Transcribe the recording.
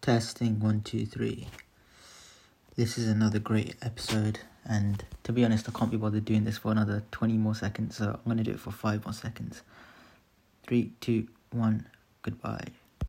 Testing one, two, three. This is another great episode, and to be honest, I can't be bothered doing this for another 20 more seconds, so I'm gonna do it for five more seconds. Three, two, one, goodbye.